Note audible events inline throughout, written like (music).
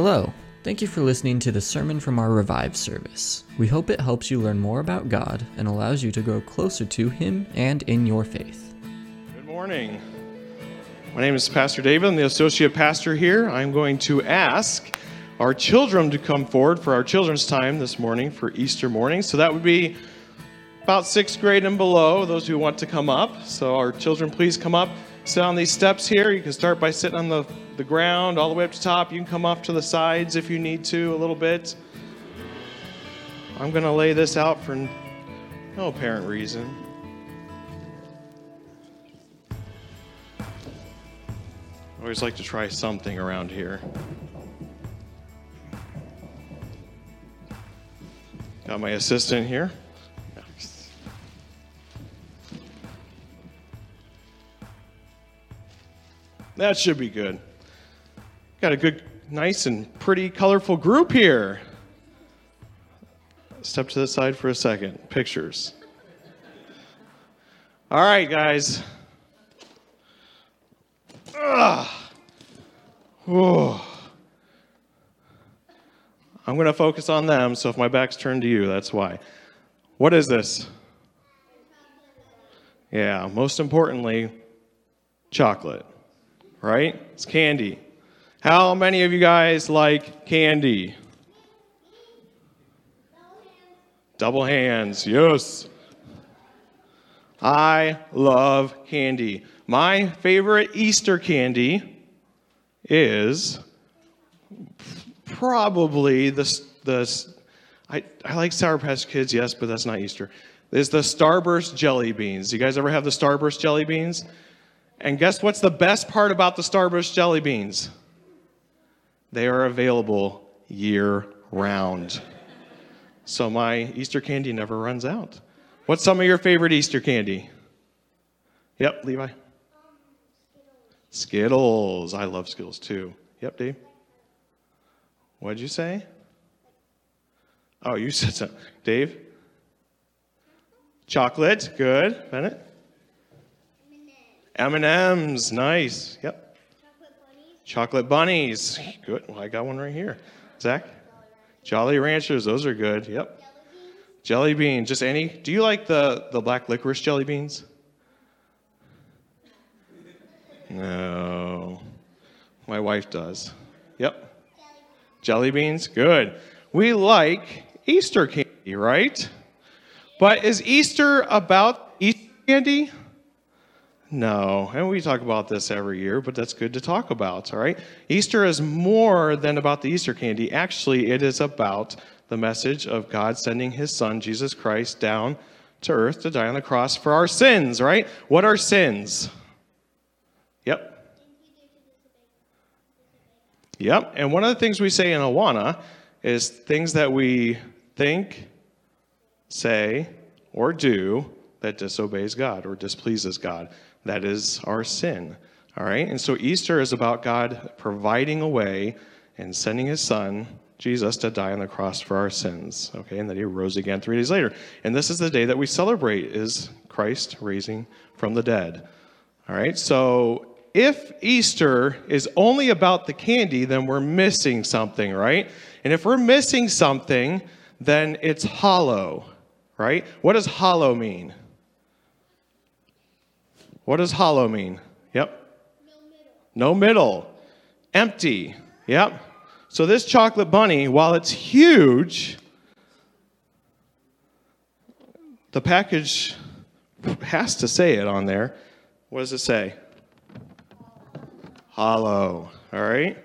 Hello. Thank you for listening to the sermon from our Revive service. We hope it helps you learn more about God and allows you to grow closer to Him and in your faith. Good morning. My name is Pastor David. I'm the associate pastor here. I'm going to ask our children to come forward for our children's time this morning for Easter morning. So that would be about sixth grade and below, those who want to come up. So, our children, please come up, sit on these steps here. You can start by sitting on the, the ground all the way up to top. You can come off to the sides if you need to a little bit. I'm going to lay this out for no apparent reason. I always like to try something around here. Got my assistant here. That should be good. Got a good, nice, and pretty colorful group here. Step to the side for a second. Pictures. All right, guys. Ugh. I'm going to focus on them, so if my back's turned to you, that's why. What is this? Yeah, most importantly, chocolate right? It's candy. How many of you guys like candy? Double hands, yes. I love candy. My favorite Easter candy is probably the, the I, I like Sour Patch Kids, yes, but that's not Easter. Is the Starburst jelly beans. You guys ever have the Starburst jelly beans? And guess what's the best part about the Starburst jelly beans? They are available year round. So my Easter candy never runs out. What's some of your favorite Easter candy? Yep, Levi. Skittles. I love Skittles too. Yep, Dave. What'd you say? Oh, you said something. Dave? Chocolate. Good. Bennett? M&M's, nice. Yep. Chocolate bunnies. Chocolate bunnies. Good. Well, I got one right here. Zach? Jolly Ranchers, those are good. Yep. Jelly beans, just any. Do you like the, the black licorice jelly beans? No. My wife does. Yep. Jelly beans, good. We like Easter candy, right? But is Easter about Easter candy? No, and we talk about this every year, but that's good to talk about, all right? Easter is more than about the Easter candy. Actually, it is about the message of God sending his son, Jesus Christ, down to earth to die on the cross for our sins, right? What are sins? Yep. Yep, and one of the things we say in Awana is things that we think, say, or do that disobeys God or displeases God. That is our sin. All right? And so Easter is about God providing a way and sending his son, Jesus, to die on the cross for our sins. Okay? And that he rose again three days later. And this is the day that we celebrate is Christ raising from the dead. All right? So if Easter is only about the candy, then we're missing something, right? And if we're missing something, then it's hollow, right? What does hollow mean? What does hollow mean? Yep. No middle. No middle. Empty. Yep. So this chocolate bunny, while it's huge, the package has to say it on there. What does it say? Hollow. All right?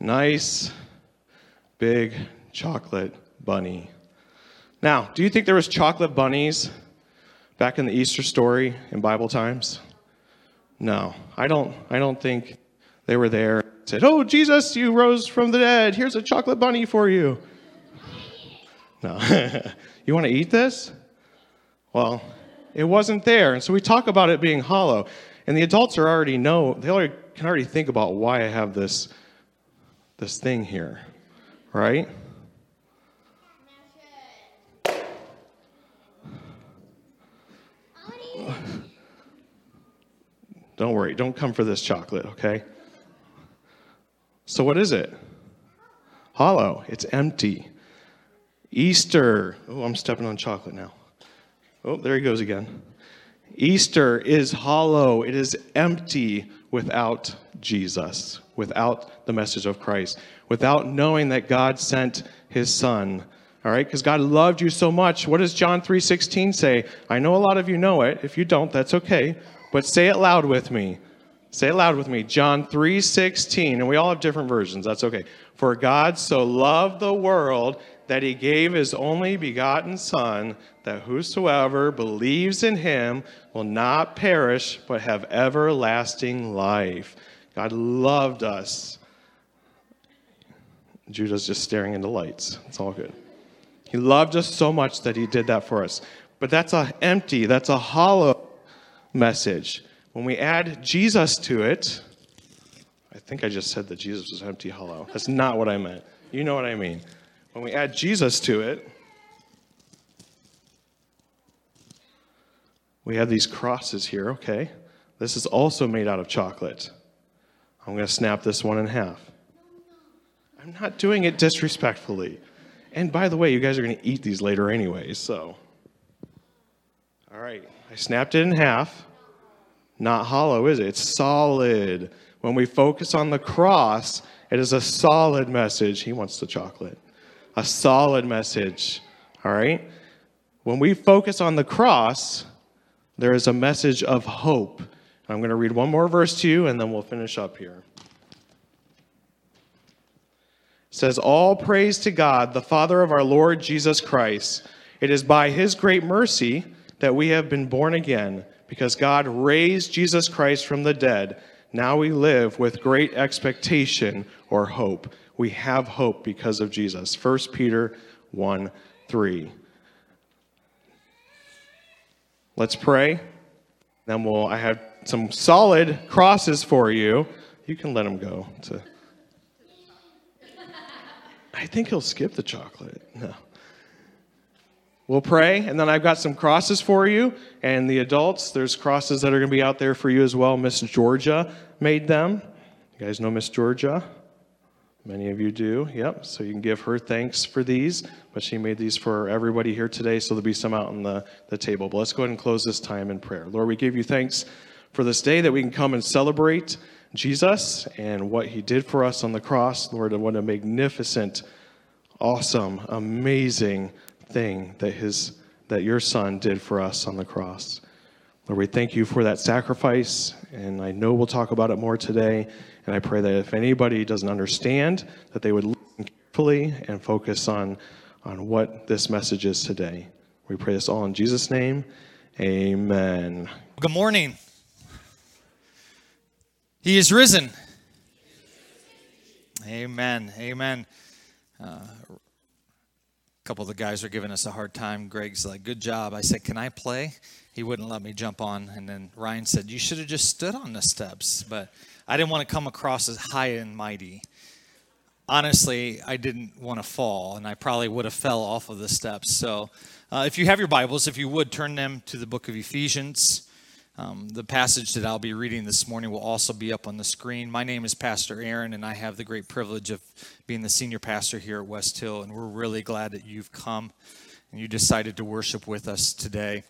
Nice big chocolate bunny. Now, do you think there was chocolate bunnies back in the Easter story in Bible times? No, I don't. I don't think they were there. Said, "Oh, Jesus, you rose from the dead. Here's a chocolate bunny for you." No, (laughs) you want to eat this? Well, it wasn't there, and so we talk about it being hollow. And the adults are already know. They already, can already think about why I have this this thing here right? Don't worry, don't come for this chocolate, okay? So, what is it? Hollow, it's empty. Easter, oh, I'm stepping on chocolate now. Oh, there he goes again. Easter is hollow, it is empty without Jesus, without the message of Christ without knowing that God sent his son. All right, because God loved you so much. What does John 3:16 say? I know a lot of you know it. If you don't, that's okay. But say it loud with me. Say it loud with me. John 3:16, and we all have different versions. That's okay. For God so loved the world that he gave his only begotten son that whosoever believes in him will not perish but have everlasting life. God loved us. Judah's just staring into lights. It's all good. He loved us so much that he did that for us. But that's a empty, that's a hollow message. When we add Jesus to it, I think I just said that Jesus was empty, hollow. That's not what I meant. You know what I mean. When we add Jesus to it, we have these crosses here, okay? This is also made out of chocolate. I'm going to snap this one in half. I'm not doing it disrespectfully. And by the way, you guys are going to eat these later anyway, so. All right, I snapped it in half. Not hollow, is it? It's solid. When we focus on the cross, it is a solid message. He wants the chocolate. A solid message. All right? When we focus on the cross, there is a message of hope. I'm going to read one more verse to you, and then we'll finish up here. It says, All praise to God, the Father of our Lord Jesus Christ. It is by his great mercy that we have been born again, because God raised Jesus Christ from the dead. Now we live with great expectation or hope. We have hope because of Jesus. 1 Peter 1 3. Let's pray. Then we'll, I have some solid crosses for you. You can let them go. To, I think he'll skip the chocolate. No. We'll pray, and then I've got some crosses for you. And the adults, there's crosses that are going to be out there for you as well. Miss Georgia made them. You guys know Miss Georgia? Many of you do, yep. So you can give her thanks for these, but she made these for everybody here today, so there'll be some out on the, the table. But let's go ahead and close this time in prayer. Lord, we give you thanks for this day that we can come and celebrate Jesus and what he did for us on the cross. Lord, what a magnificent, awesome, amazing thing that his that your son did for us on the cross. Lord, we thank you for that sacrifice, and I know we'll talk about it more today. And I pray that if anybody doesn't understand, that they would listen carefully and focus on, on what this message is today. We pray this all in Jesus' name. Amen. Good morning. He is risen. Amen. Amen. Uh, a couple of the guys are giving us a hard time. Greg's like, Good job. I said, Can I play? He wouldn't let me jump on. And then Ryan said, You should have just stood on the steps. But I didn't want to come across as high and mighty. Honestly, I didn't want to fall, and I probably would have fell off of the steps. So, uh, if you have your Bibles, if you would turn them to the book of Ephesians. Um, the passage that I'll be reading this morning will also be up on the screen. My name is Pastor Aaron, and I have the great privilege of being the senior pastor here at West Hill. And we're really glad that you've come and you decided to worship with us today.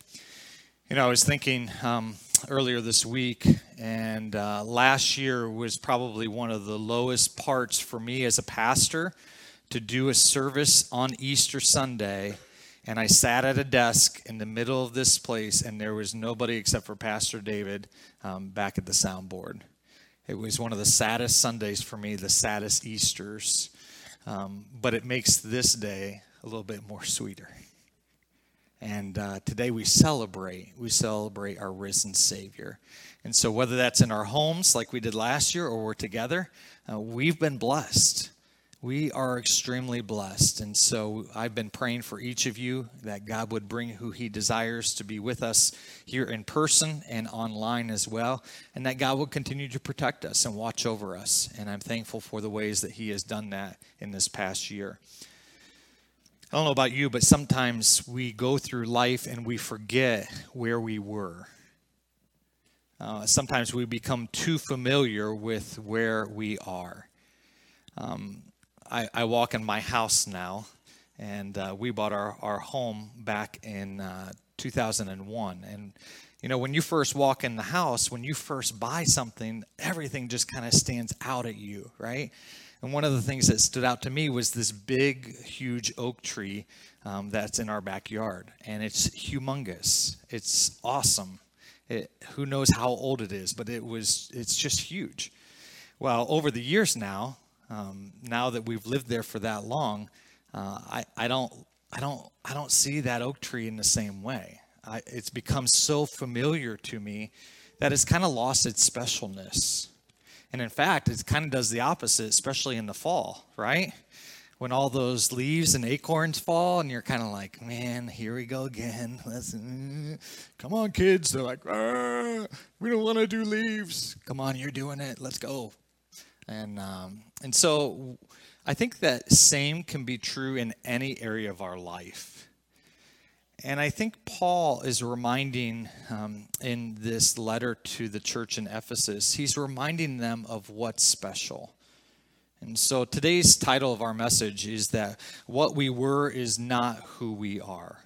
You know, I was thinking um, earlier this week, and uh, last year was probably one of the lowest parts for me as a pastor to do a service on Easter Sunday. And I sat at a desk in the middle of this place, and there was nobody except for Pastor David um, back at the soundboard. It was one of the saddest Sundays for me, the saddest Easters. Um, but it makes this day a little bit more sweeter. And uh, today we celebrate. We celebrate our risen Savior. And so, whether that's in our homes like we did last year or we're together, uh, we've been blessed. We are extremely blessed. And so, I've been praying for each of you that God would bring who He desires to be with us here in person and online as well, and that God will continue to protect us and watch over us. And I'm thankful for the ways that He has done that in this past year. I don't know about you, but sometimes we go through life and we forget where we were. uh, sometimes we become too familiar with where we are. Um, I, I, walk in my house now, and uh, we bought our, our home back in uh, 2001. And, you know, when you first walk in the house, when you first buy something, everything just kind of stands out at you, right? And one of the things that stood out to me was this big, huge oak tree um, that's in our backyard. And it's humongous, it's awesome. It, who knows how old it is, but it was, it's just huge. Well, over the years now, um, now that we've lived there for that long, uh, I, I don't I don't I don't see that oak tree in the same way. I, it's become so familiar to me that it's kind of lost its specialness. And in fact, it kind of does the opposite, especially in the fall, right? When all those leaves and acorns fall, and you're kind of like, man, here we go again. (laughs) Uh, come on, kids. They're like, we don't want to do leaves. Come on, you're doing it. Let's go. And um, and so I think that same can be true in any area of our life. And I think Paul is reminding um, in this letter to the church in Ephesus, he's reminding them of what's special. And so today's title of our message is that what we were is not who we are.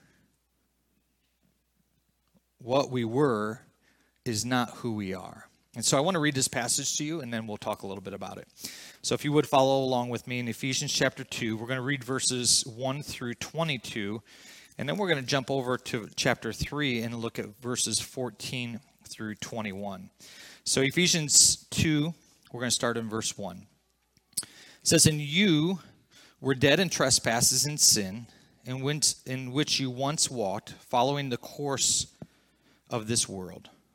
What we were is not who we are. And so I want to read this passage to you, and then we'll talk a little bit about it. So if you would follow along with me in Ephesians chapter 2, we're going to read verses 1 through 22, and then we're going to jump over to chapter 3 and look at verses 14 through 21. So Ephesians 2, we're going to start in verse 1. It says, And you were dead in trespasses and sin, in which, in which you once walked, following the course of this world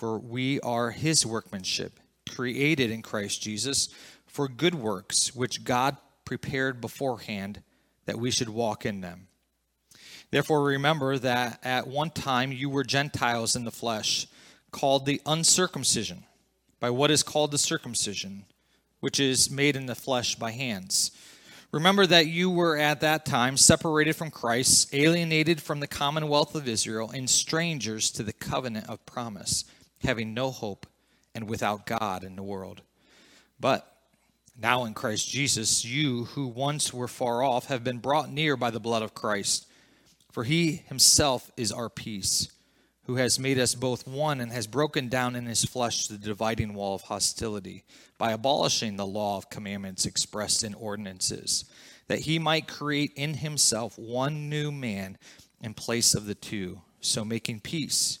For we are his workmanship, created in Christ Jesus for good works, which God prepared beforehand that we should walk in them. Therefore, remember that at one time you were Gentiles in the flesh, called the uncircumcision, by what is called the circumcision, which is made in the flesh by hands. Remember that you were at that time separated from Christ, alienated from the commonwealth of Israel, and strangers to the covenant of promise having no hope and without God in the world. But now in Christ Jesus, you who once were far off have been brought near by the blood of Christ. For he himself is our peace, who has made us both one and has broken down in his flesh the dividing wall of hostility by abolishing the law of commandments expressed in ordinances, that he might create in himself one new man in place of the two, so making peace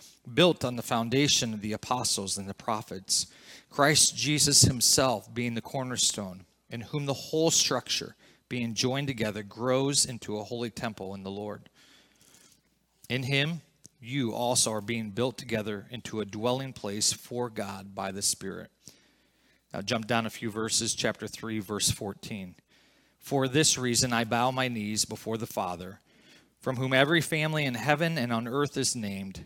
built on the foundation of the apostles and the prophets, Christ Jesus himself being the cornerstone, in whom the whole structure, being joined together, grows into a holy temple in the Lord. In him, you also are being built together into a dwelling place for God by the Spirit. Now, jump down a few verses, chapter 3, verse 14. For this reason, I bow my knees before the Father, from whom every family in heaven and on earth is named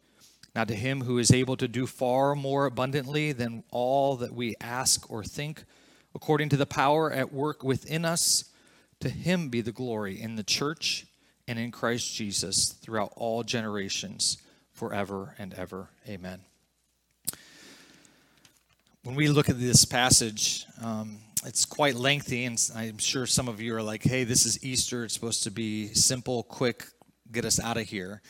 Now, to him who is able to do far more abundantly than all that we ask or think, according to the power at work within us, to him be the glory in the church and in Christ Jesus throughout all generations, forever and ever. Amen. When we look at this passage, um, it's quite lengthy, and I'm sure some of you are like, hey, this is Easter. It's supposed to be simple, quick, get us out of here.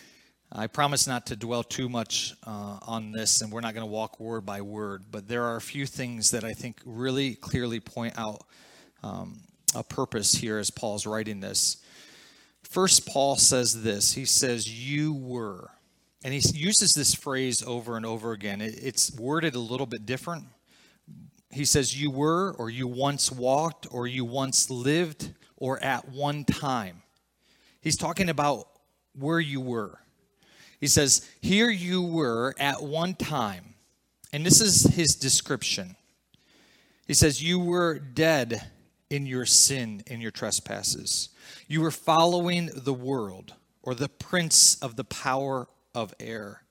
I promise not to dwell too much uh, on this, and we're not going to walk word by word, but there are a few things that I think really clearly point out um, a purpose here as Paul's writing this. First, Paul says this He says, You were. And he uses this phrase over and over again. It's worded a little bit different. He says, You were, or you once walked, or you once lived, or at one time. He's talking about where you were. He says, Here you were at one time. And this is his description. He says, You were dead in your sin, in your trespasses. You were following the world or the prince of the power of air.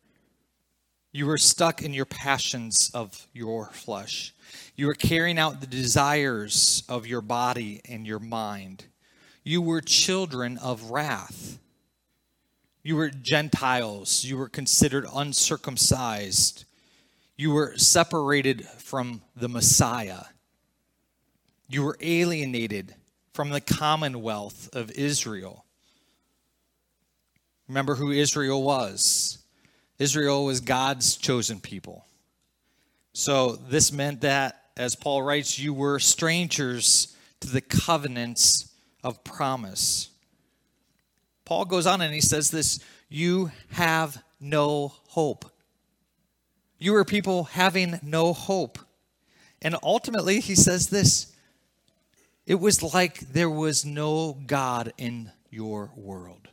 You were stuck in your passions of your flesh. You were carrying out the desires of your body and your mind. You were children of wrath. You were Gentiles. You were considered uncircumcised. You were separated from the Messiah. You were alienated from the commonwealth of Israel. Remember who Israel was. Israel was God's chosen people. So this meant that, as Paul writes, you were strangers to the covenants of promise. Paul goes on and he says this you have no hope. You are people having no hope. And ultimately, he says this it was like there was no God in your world.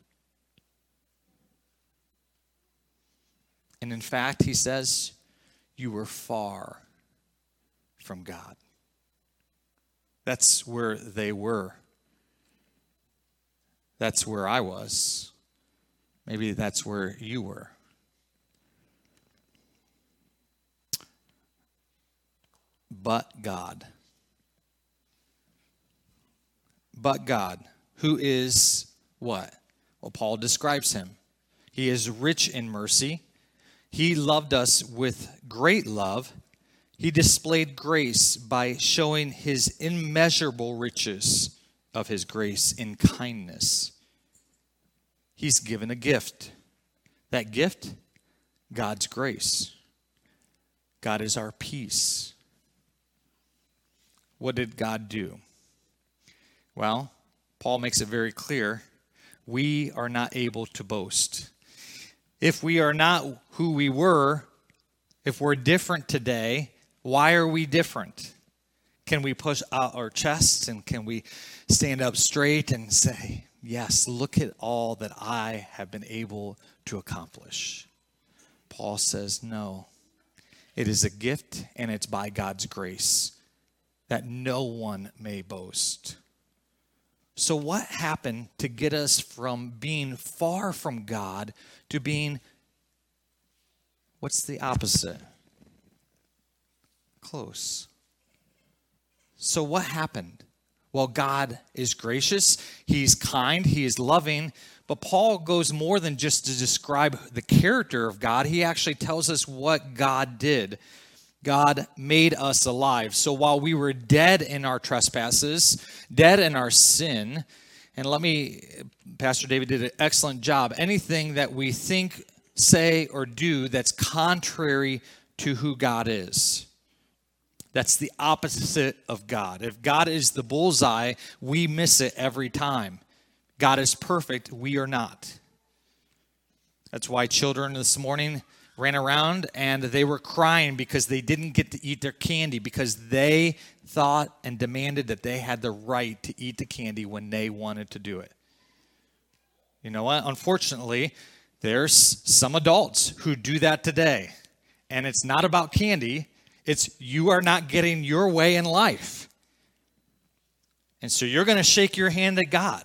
And in fact, he says, you were far from God. That's where they were. That's where I was. Maybe that's where you were. But God but God, who is what? Well, Paul describes him. He is rich in mercy. He loved us with great love. He displayed grace by showing his immeasurable riches of his grace in kindness. He's given a gift. That gift, God's grace. God is our peace. What did God do? Well, Paul makes it very clear we are not able to boast. If we are not who we were, if we're different today, why are we different? Can we push out our chests and can we stand up straight and say, Yes, look at all that I have been able to accomplish? Paul says, No. It is a gift and it's by God's grace that no one may boast. So, what happened to get us from being far from God to being, what's the opposite? Close. So, what happened? Well, God is gracious, He's kind, He is loving, but Paul goes more than just to describe the character of God. He actually tells us what God did. God made us alive. So while we were dead in our trespasses, dead in our sin, and let me, Pastor David did an excellent job. Anything that we think, say, or do that's contrary to who God is. That's the opposite of God. If God is the bullseye, we miss it every time. God is perfect, we are not. That's why children this morning ran around and they were crying because they didn't get to eat their candy because they thought and demanded that they had the right to eat the candy when they wanted to do it. You know what? Unfortunately, there's some adults who do that today. And it's not about candy, it's you are not getting your way in life. And so you're going to shake your hand at God.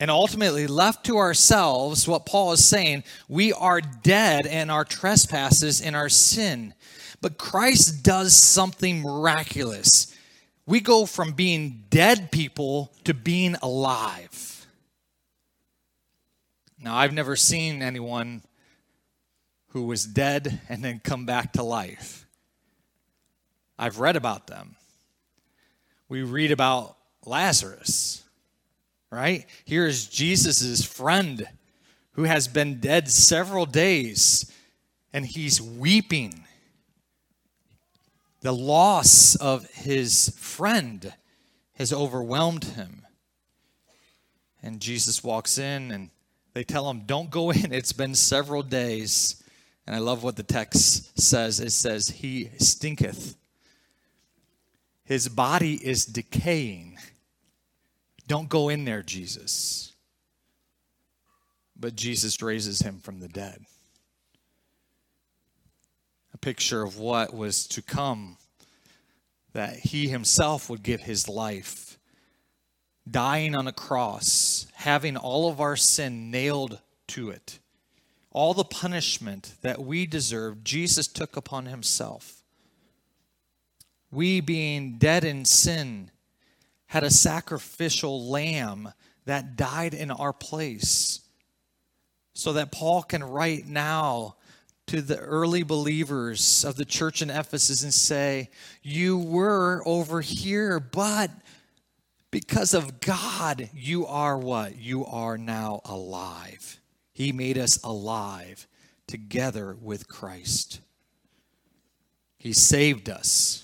And ultimately, left to ourselves, what Paul is saying, we are dead in our trespasses, in our sin. But Christ does something miraculous. We go from being dead people to being alive. Now, I've never seen anyone who was dead and then come back to life. I've read about them. We read about Lazarus right? Here's Jesus' friend who has been dead several days and he's weeping. The loss of his friend has overwhelmed him. And Jesus walks in and they tell him, Don't go in. It's been several days. And I love what the text says it says, He stinketh. His body is decaying. Don't go in there, Jesus. But Jesus raises him from the dead. A picture of what was to come, that he himself would give his life, dying on a cross, having all of our sin nailed to it. All the punishment that we deserve, Jesus took upon himself. We, being dead in sin, had a sacrificial lamb that died in our place. So that Paul can write now to the early believers of the church in Ephesus and say, You were over here, but because of God, you are what? You are now alive. He made us alive together with Christ. He saved us.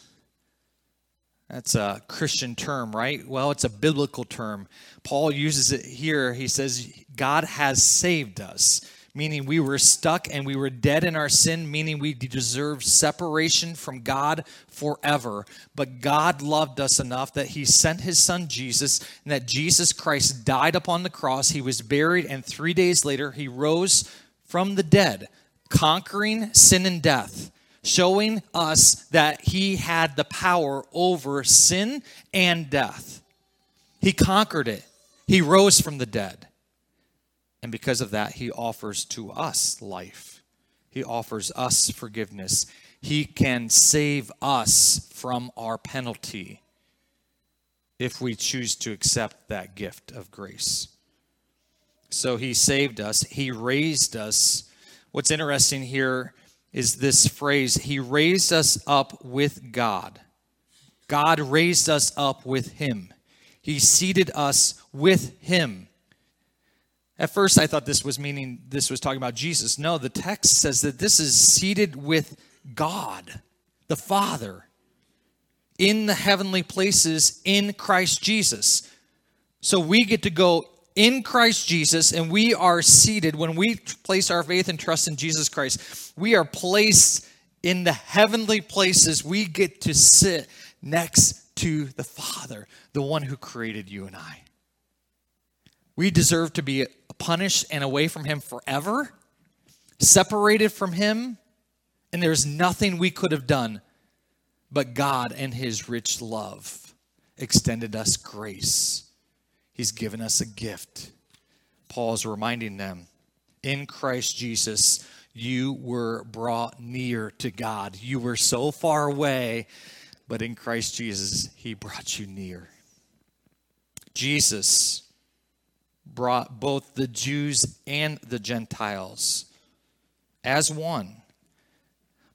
That's a Christian term, right? Well, it's a biblical term. Paul uses it here. He says, God has saved us, meaning we were stuck and we were dead in our sin, meaning we deserved separation from God forever. But God loved us enough that he sent his son Jesus, and that Jesus Christ died upon the cross. He was buried, and three days later, he rose from the dead, conquering sin and death showing us that he had the power over sin and death. He conquered it, he rose from the dead. And because of that, he offers to us life, he offers us forgiveness. He can save us from our penalty if we choose to accept that gift of grace. So he saved us, he raised us. What's interesting here is this phrase He raised us up with God. God raised us up with Him. He seated us with Him. At first, I thought this was meaning this was talking about Jesus. No, the text says that this is seated with God, the Father, in the heavenly places in Christ Jesus. So we get to go in Christ Jesus, and we are seated when we place our faith and trust in Jesus Christ. We are placed in the heavenly places. We get to sit next to the Father, the one who created you and I. We deserve to be punished and away from Him forever, separated from Him, and there's nothing we could have done. But God, and His rich love, extended us grace He's given us a gift. Paul is reminding them in Christ Jesus, you were brought near to God. You were so far away, but in Christ Jesus, He brought you near. Jesus brought both the Jews and the Gentiles as one.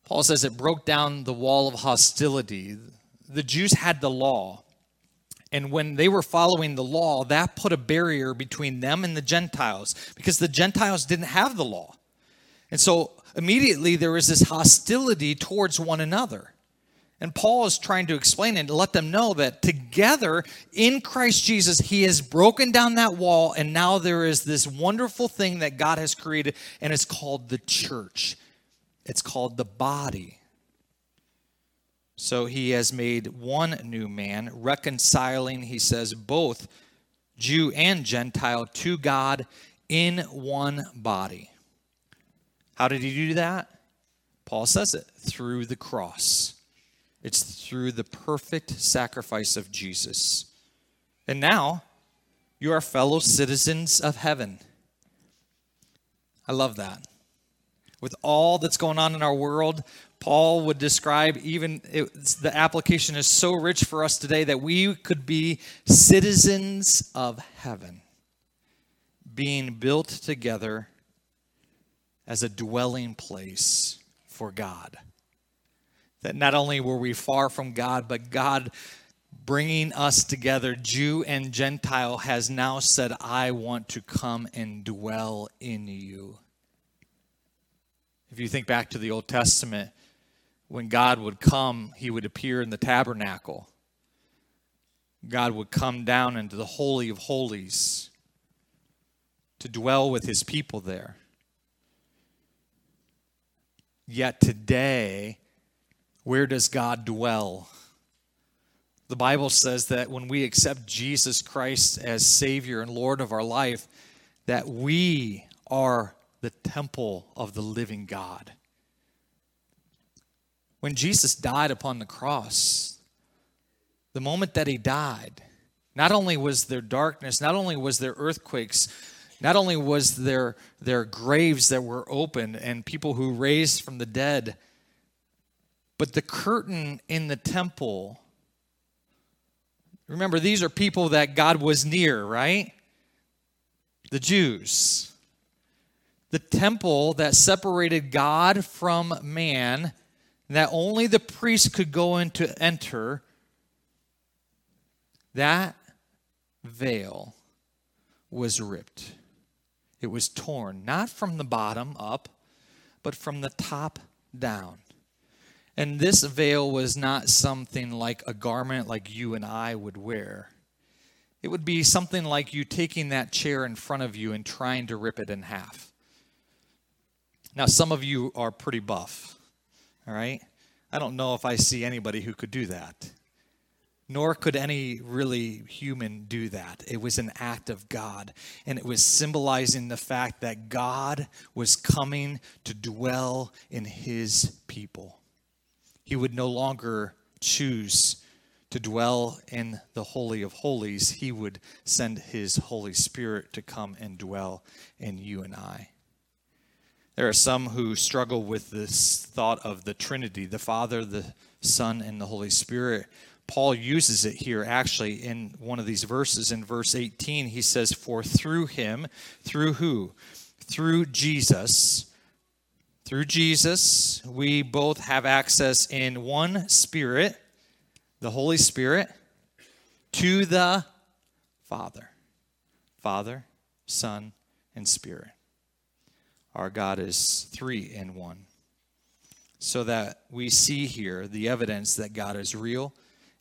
Paul says it broke down the wall of hostility. The Jews had the law, and when they were following the law, that put a barrier between them and the Gentiles because the Gentiles didn't have the law. And so immediately there was this hostility towards one another. And Paul is trying to explain and to let them know that together in Christ Jesus, he has broken down that wall, and now there is this wonderful thing that God has created, and it's called the church. It's called the body. So he has made one new man, reconciling, he says, both Jew and Gentile, to God in one body. How did he do that? Paul says it through the cross. It's through the perfect sacrifice of Jesus. And now you are fellow citizens of heaven. I love that. With all that's going on in our world, Paul would describe even the application is so rich for us today that we could be citizens of heaven, being built together as a dwelling place for God. That not only were we far from God, but God bringing us together, Jew and Gentile, has now said, I want to come and dwell in you. If you think back to the Old Testament, when God would come, he would appear in the tabernacle. God would come down into the Holy of Holies to dwell with his people there. Yet today, where does God dwell? The Bible says that when we accept Jesus Christ as Savior and Lord of our life, that we are the temple of the living God. When Jesus died upon the cross, the moment that he died, not only was there darkness, not only was there earthquakes, not only was there, there graves that were opened and people who raised from the dead, but the curtain in the temple. Remember, these are people that God was near, right? The Jews. The temple that separated God from man that only the priest could go in to enter, that veil was ripped. It was torn, not from the bottom up, but from the top down. And this veil was not something like a garment like you and I would wear. It would be something like you taking that chair in front of you and trying to rip it in half. Now, some of you are pretty buff. All right? I don't know if I see anybody who could do that. Nor could any really human do that. It was an act of God. And it was symbolizing the fact that God was coming to dwell in his people. He would no longer choose to dwell in the Holy of Holies, he would send his Holy Spirit to come and dwell in you and I. There are some who struggle with this thought of the Trinity, the Father, the Son, and the Holy Spirit. Paul uses it here actually in one of these verses. In verse 18, he says, For through him, through who? Through Jesus. Through Jesus, we both have access in one Spirit, the Holy Spirit, to the Father. Father, Son, and Spirit. Our God is three in one. So that we see here the evidence that God is real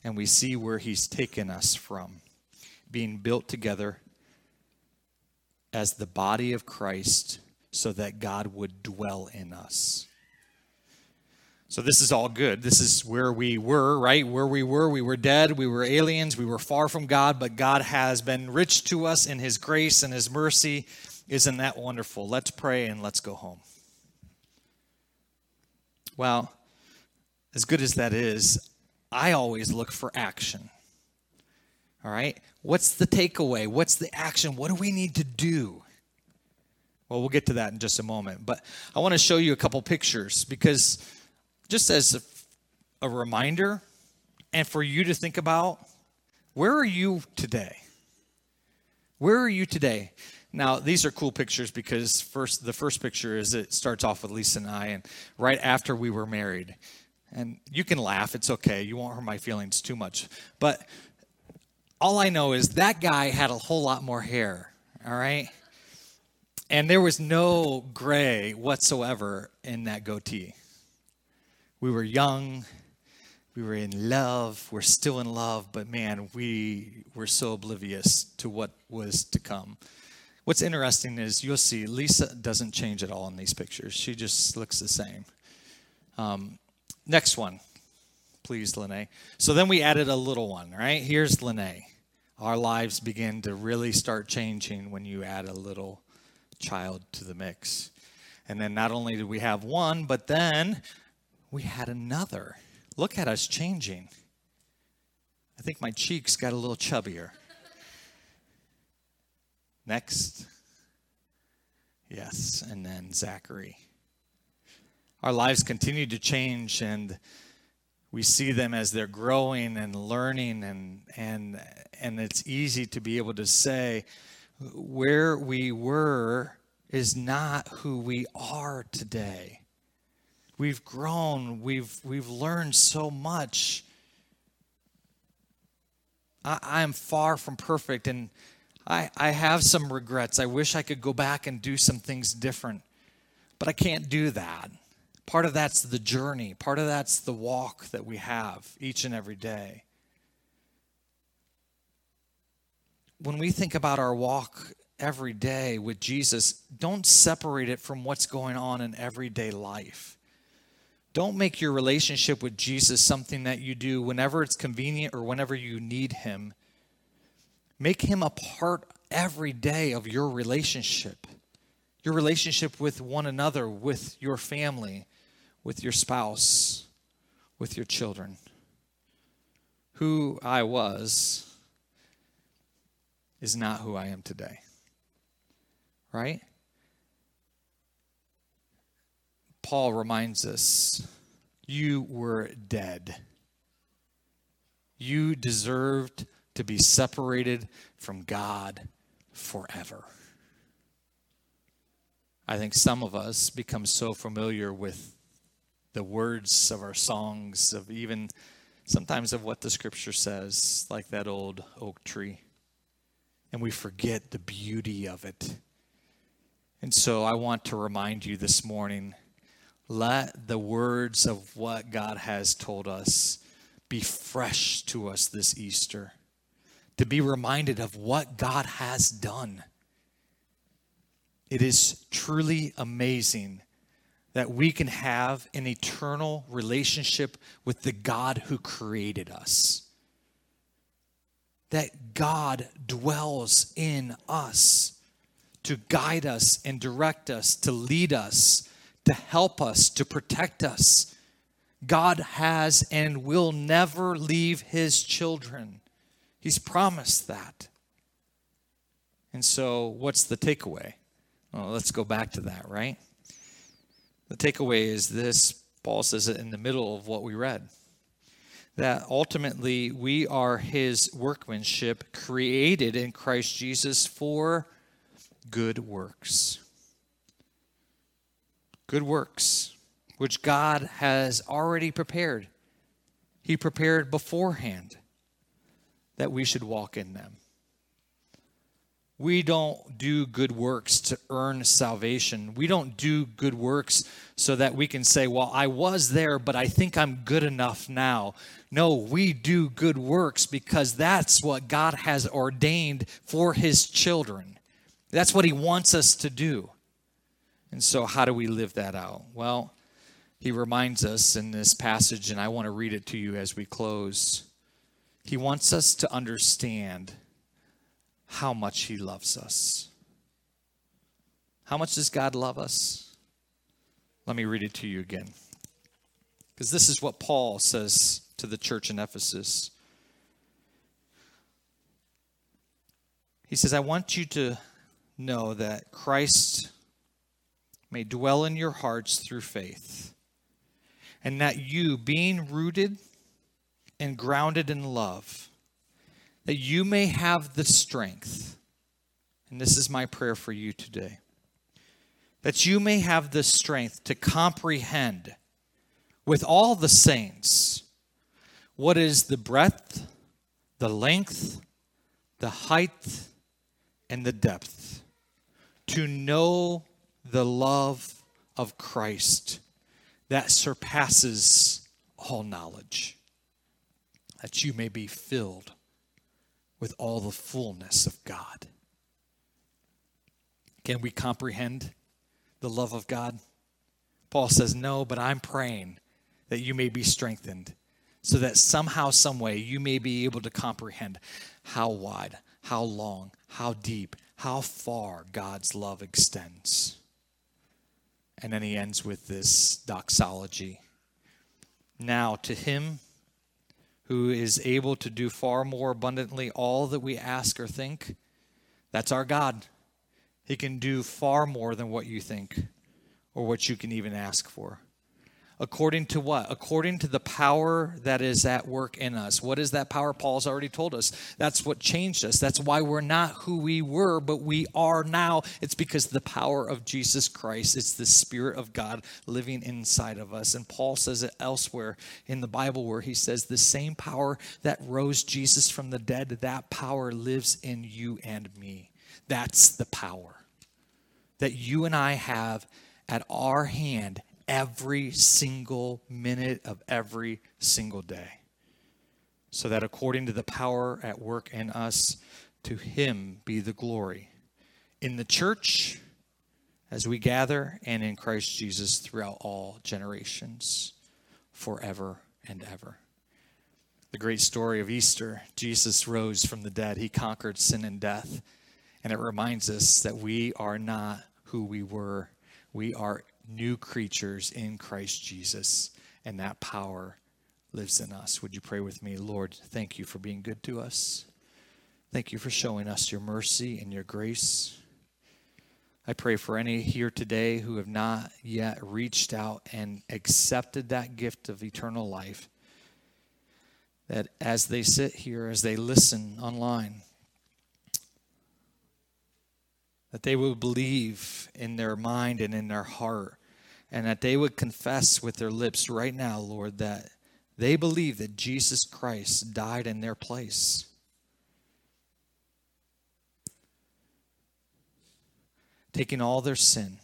and we see where He's taken us from. Being built together as the body of Christ so that God would dwell in us. So, this is all good. This is where we were, right? Where we were. We were dead. We were aliens. We were far from God, but God has been rich to us in His grace and His mercy isn't that wonderful? Let's pray and let's go home. Well, as good as that is, I always look for action. All right? What's the takeaway? What's the action? What do we need to do? Well, we'll get to that in just a moment. But I want to show you a couple pictures because, just as a, a reminder, and for you to think about, where are you today? Where are you today? Now, these are cool pictures because first the first picture is it starts off with Lisa and I and right after we were married. And you can laugh, it's okay. You won't hurt my feelings too much. But all I know is that guy had a whole lot more hair, all right? And there was no gray whatsoever in that goatee. We were young, we were in love, we're still in love, but man, we were so oblivious to what was to come. What's interesting is you'll see Lisa doesn't change at all in these pictures. She just looks the same. Um, next one, please, Lene. So then we added a little one, right? Here's Lene. Our lives begin to really start changing when you add a little child to the mix. And then not only did we have one, but then we had another. Look at us changing. I think my cheeks got a little chubbier. Next. Yes, and then Zachary. Our lives continue to change and we see them as they're growing and learning and and and it's easy to be able to say where we were is not who we are today. We've grown, we've we've learned so much. I, am far from perfect and I, I have some regrets. I wish I could go back and do some things different, but I can't do that. Part of that's the journey, part of that's the walk that we have each and every day. When we think about our walk every day with Jesus, don't separate it from what's going on in everyday life. Don't make your relationship with Jesus something that you do whenever it's convenient or whenever you need Him. Make Him a part every day of your relationship, your relationship with one another, with your family, with your spouse, with your children. Who I was is not who I am today. Right? Paul reminds us you were dead. You deserved to be separated from God forever. I think some of us become so familiar with the words of our songs, of even sometimes of what the scripture says, like that old oak tree, and we forget the beauty of it. And so I want to remind you this morning let the words of what God has told us be fresh to us this Easter, to be reminded of what God has done. It is truly amazing that we can have an eternal relationship with the God who created us. That God dwells in us to guide us and direct us, to lead us to help us, to protect us. God has and will never leave his children. He's promised that. And so, what's the takeaway? Well, let's go back to that, right? The takeaway is this Paul says it in the middle of what we read that ultimately we are his workmanship created in Christ Jesus for good works good works, which God has already prepared. He prepared beforehand that we should walk in them. We don't do good works to earn salvation. We don't do good works so that we can say, Well, I was there, but I think I'm good enough now. No, we do good works because that's what God has ordained for His children. That's what He wants us to do. And so, how do we live that out? Well, he reminds us in this passage, and I want to read it to you as we close. He wants us to understand how much he loves us. How much does God love us? Let me read it to you again. Because this is what Paul says to the church in Ephesus. He says, I want you to know that Christ may dwell in your hearts through faith, and that you, being rooted and grounded in love, that you may have the strength, and this is my prayer for you today, that you may have the strength to comprehend with all the saints what is the breadth, the length, the height, and the depth, to know the love of Christ that surpasses all knowledge, that you may be filled with all the fullness of God. Can we comprehend the love of God? Paul says, No, but I'm praying that you may be strengthened so that somehow, some way, you may be able to comprehend how wide, how long, how deep, how far God's love extends. And then he ends with this doxology. Now, to him who is able to do far more abundantly all that we ask or think, that's our God. He can do far more than what you think or what you can even ask for. According to what? According to the power that is at work in us. What is that power? Paul's already told us. That's what changed us. That's why we're not who we were, but we are now. It's because the power of Jesus Christ. It's the Spirit of God living inside of us. And Paul says it elsewhere in the Bible where he says, The same power that rose Jesus from the dead, that power lives in you and me. That's the power that you and I have at our hand every single minute of every single day. So that according to the power at work in us, to him be the glory in the church as we gather and in Christ Jesus throughout all generations, forever and ever. The great story of Easter Jesus rose from the dead, he conquered sin and death. And it reminds us that we are not who we were. We are new creatures in Christ Jesus, and that power lives in us. Would you pray with me? Lord, thank you for being good to us. Thank you for showing us your mercy and your grace. I pray for any here today who have not yet reached out and accepted that gift of eternal life, that as they sit here, as they listen online, that they would believe in their mind and in their heart, and that they would confess with their lips right now, Lord, that they believe that Jesus Christ died in their place. Taking all their sin,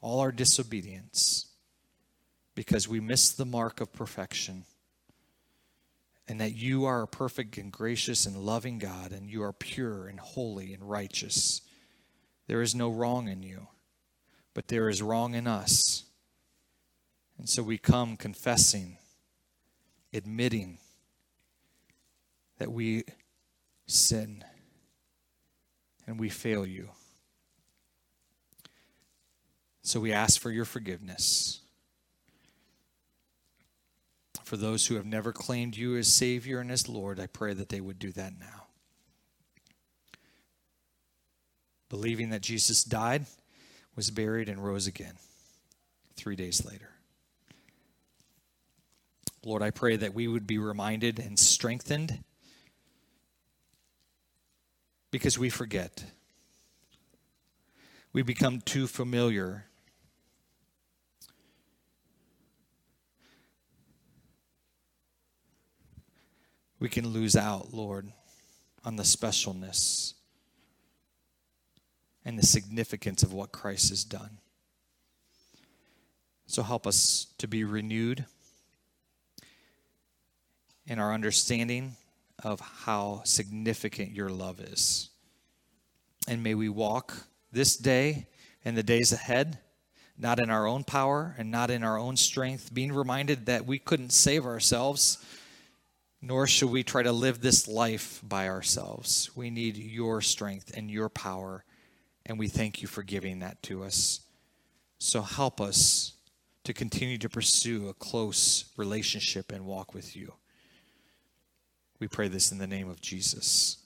all our disobedience, because we missed the mark of perfection and that you are a perfect and gracious and loving God, and you are pure and holy and righteous. There is no wrong in you, but there is wrong in us. And so we come confessing, admitting that we sin and we fail you. So we ask for your forgiveness. For those who have never claimed you as Savior and as Lord, I pray that they would do that now. Believing that Jesus died, was buried, and rose again three days later. Lord, I pray that we would be reminded and strengthened because we forget. We become too familiar. We can lose out, Lord, on the specialness and the significance of what Christ has done. So help us to be renewed in our understanding of how significant your love is. And may we walk this day and the days ahead, not in our own power and not in our own strength, being reminded that we couldn't save ourselves, nor should we try to live this life by ourselves. We need your strength and your power and we thank you for giving that to us. So help us to continue to pursue a close relationship and walk with you. We pray this in the name of Jesus.